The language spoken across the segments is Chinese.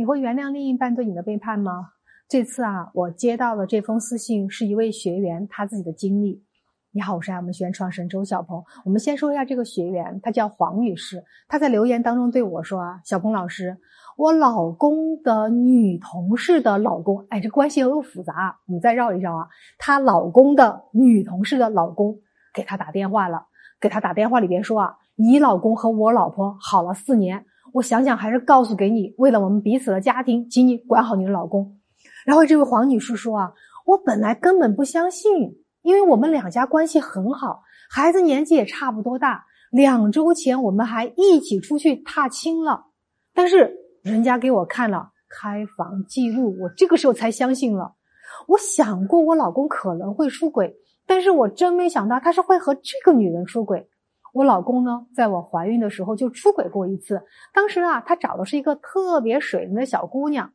你会原谅另一半对你的背叛吗？这次啊，我接到了这封私信，是一位学员他自己的经历。你好，我是爱我们学员创始人周小鹏。我们先说一下这个学员，她叫黄女士。她在留言当中对我说啊，小鹏老师，我老公的女同事的老公，哎，这关系有点复杂，你再绕一绕啊。她老公的女同事的老公给她打电话了，给她打电话里边说啊，你老公和我老婆好了四年，我想想还是告诉给你，为了我们彼此的家庭，请你管好你的老公。然后这位黄女士说啊，我本来根本不相信，因为我们两家关系很好，孩子年纪也差不多大。两周前我们还一起出去踏青了，但是人家给我看了开房记录，我这个时候才相信了。我想过我老公可能会出轨，但是我真没想到他是会和这个女人出轨。我老公呢，在我怀孕的时候就出轨过一次，当时啊，他找的是一个特别水灵的小姑娘。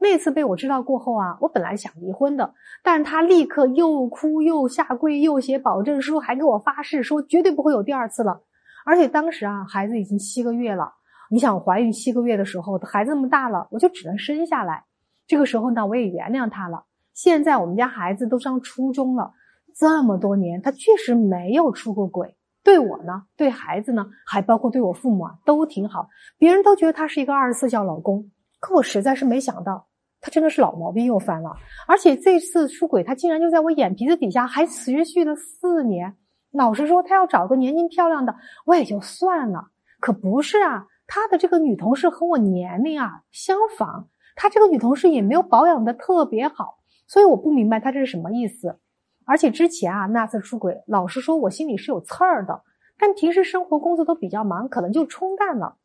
那次被我知道过后啊，我本来想离婚的，但是他立刻又哭又下跪又写保证书，还给我发誓说绝对不会有第二次了。而且当时啊，孩子已经七个月了，你想我怀孕七个月的时候，孩子那么大了，我就只能生下来。这个时候呢，我也原谅他了。现在我们家孩子都上初中了，这么多年他确实没有出过轨，对我呢，对孩子呢，还包括对我父母啊，都挺好。别人都觉得他是一个二十四孝老公，可我实在是没想到。他真的是老毛病又犯了，而且这次出轨，他竟然就在我眼皮子底下，还持续了四年。老实说，他要找个年轻漂亮的，我也就算了。可不是啊，他的这个女同事和我年龄啊相仿，他这个女同事也没有保养的特别好，所以我不明白他这是什么意思。而且之前啊那次出轨，老实说，我心里是有刺儿的，但平时生活工作都比较忙，可能就冲淡了。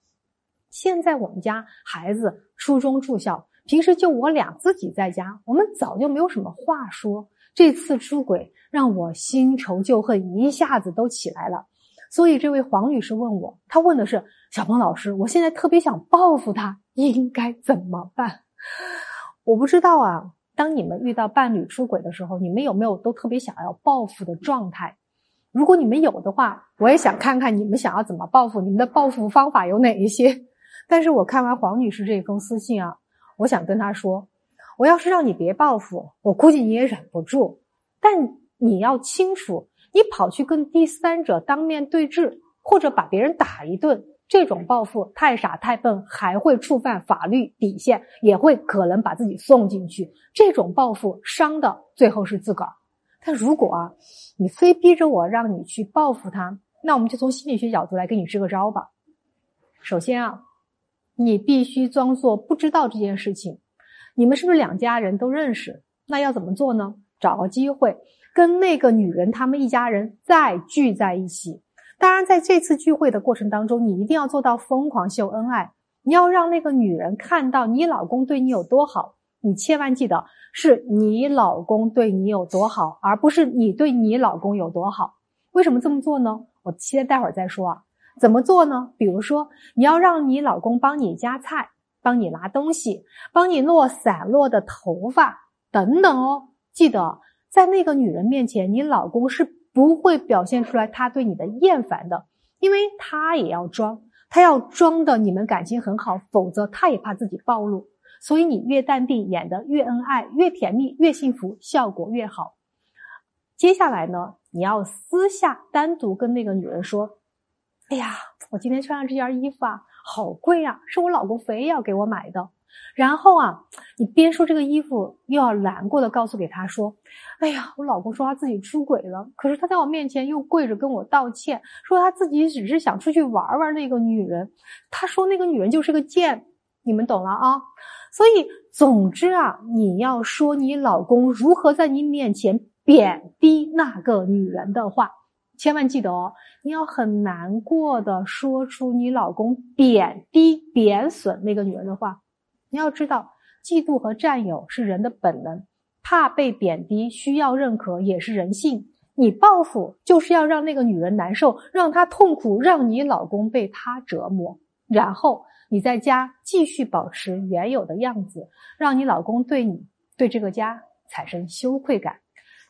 现在我们家孩子初中住校。平时就我俩自己在家，我们早就没有什么话说。这次出轨让我新仇旧恨一下子都起来了，所以这位黄女士问我，她问的是小鹏老师，我现在特别想报复他，应该怎么办？我不知道啊。当你们遇到伴侣出轨的时候，你们有没有都特别想要报复的状态？如果你们有的话，我也想看看你们想要怎么报复，你们的报复方法有哪一些？但是我看完黄女士这封私信啊。我想跟她说，我要是让你别报复，我估计你也忍不住。但你要清楚，你跑去跟第三者当面对质，或者把别人打一顿，这种报复太傻太笨，还会触犯法律底线，也会可能把自己送进去。这种报复伤的最后是自个儿。但如果啊，你非逼着我让你去报复他，那我们就从心理学角度来给你支个招吧。首先啊。你必须装作不知道这件事情。你们是不是两家人都认识？那要怎么做呢？找个机会跟那个女人他们一家人再聚在一起。当然，在这次聚会的过程当中，你一定要做到疯狂秀恩爱。你要让那个女人看到你老公对你有多好。你千万记得，是你老公对你有多好，而不是你对你老公有多好。为什么这么做呢？我先待会儿再说啊。怎么做呢？比如说，你要让你老公帮你夹菜，帮你拿东西，帮你落散落的头发等等哦。记得在那个女人面前，你老公是不会表现出来他对你的厌烦的，因为他也要装，他要装的你们感情很好，否则他也怕自己暴露。所以你越淡定，演得越恩爱，越甜蜜，越幸福，效果越好。接下来呢，你要私下单独跟那个女人说。哎呀，我今天穿上这件衣服啊，好贵啊，是我老公非要给我买的。然后啊，你边说这个衣服，又要难过的告诉给他说：“哎呀，我老公说他自己出轨了，可是他在我面前又跪着跟我道歉，说他自己只是想出去玩玩那个女人。他说那个女人就是个贱，你们懂了啊？所以，总之啊，你要说你老公如何在你面前贬低那个女人的话。”千万记得哦，你要很难过的说出你老公贬低、贬损那个女人的话。你要知道，嫉妒和占有是人的本能，怕被贬低、需要认可也是人性。你报复就是要让那个女人难受，让她痛苦，让你老公被她折磨，然后你在家继续保持原有的样子，让你老公对你、对这个家产生羞愧感。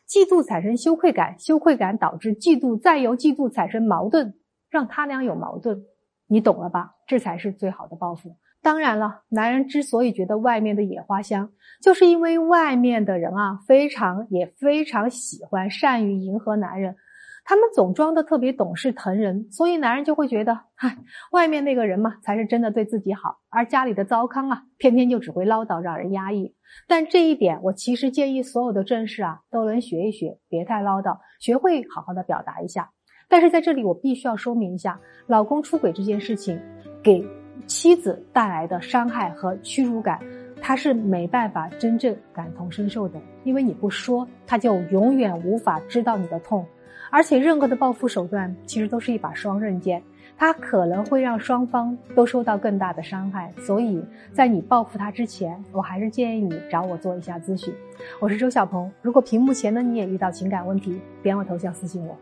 嫉妒产生羞愧感，羞愧感导致嫉妒，再由嫉妒产生矛盾，让他俩有矛盾，你懂了吧？这才是最好的报复。当然了，男人之所以觉得外面的野花香，就是因为外面的人啊，非常也非常喜欢善于迎合男人，他们总装的特别懂事疼人，所以男人就会觉得，嗨，外面那个人嘛，才是真的对自己好，而家里的糟糠啊，偏偏就只会唠叨，让人压抑。但这一点，我其实建议所有的正室啊，都能学一学，别太唠叨，学会好好的表达一下。但是在这里，我必须要说明一下，老公出轨这件事情，给。妻子带来的伤害和屈辱感，他是没办法真正感同身受的，因为你不说，他就永远无法知道你的痛。而且，任何的报复手段其实都是一把双刃剑，它可能会让双方都受到更大的伤害。所以在你报复他之前，我还是建议你找我做一下咨询。我是周小鹏，如果屏幕前的你也遇到情感问题，点我头像私信我。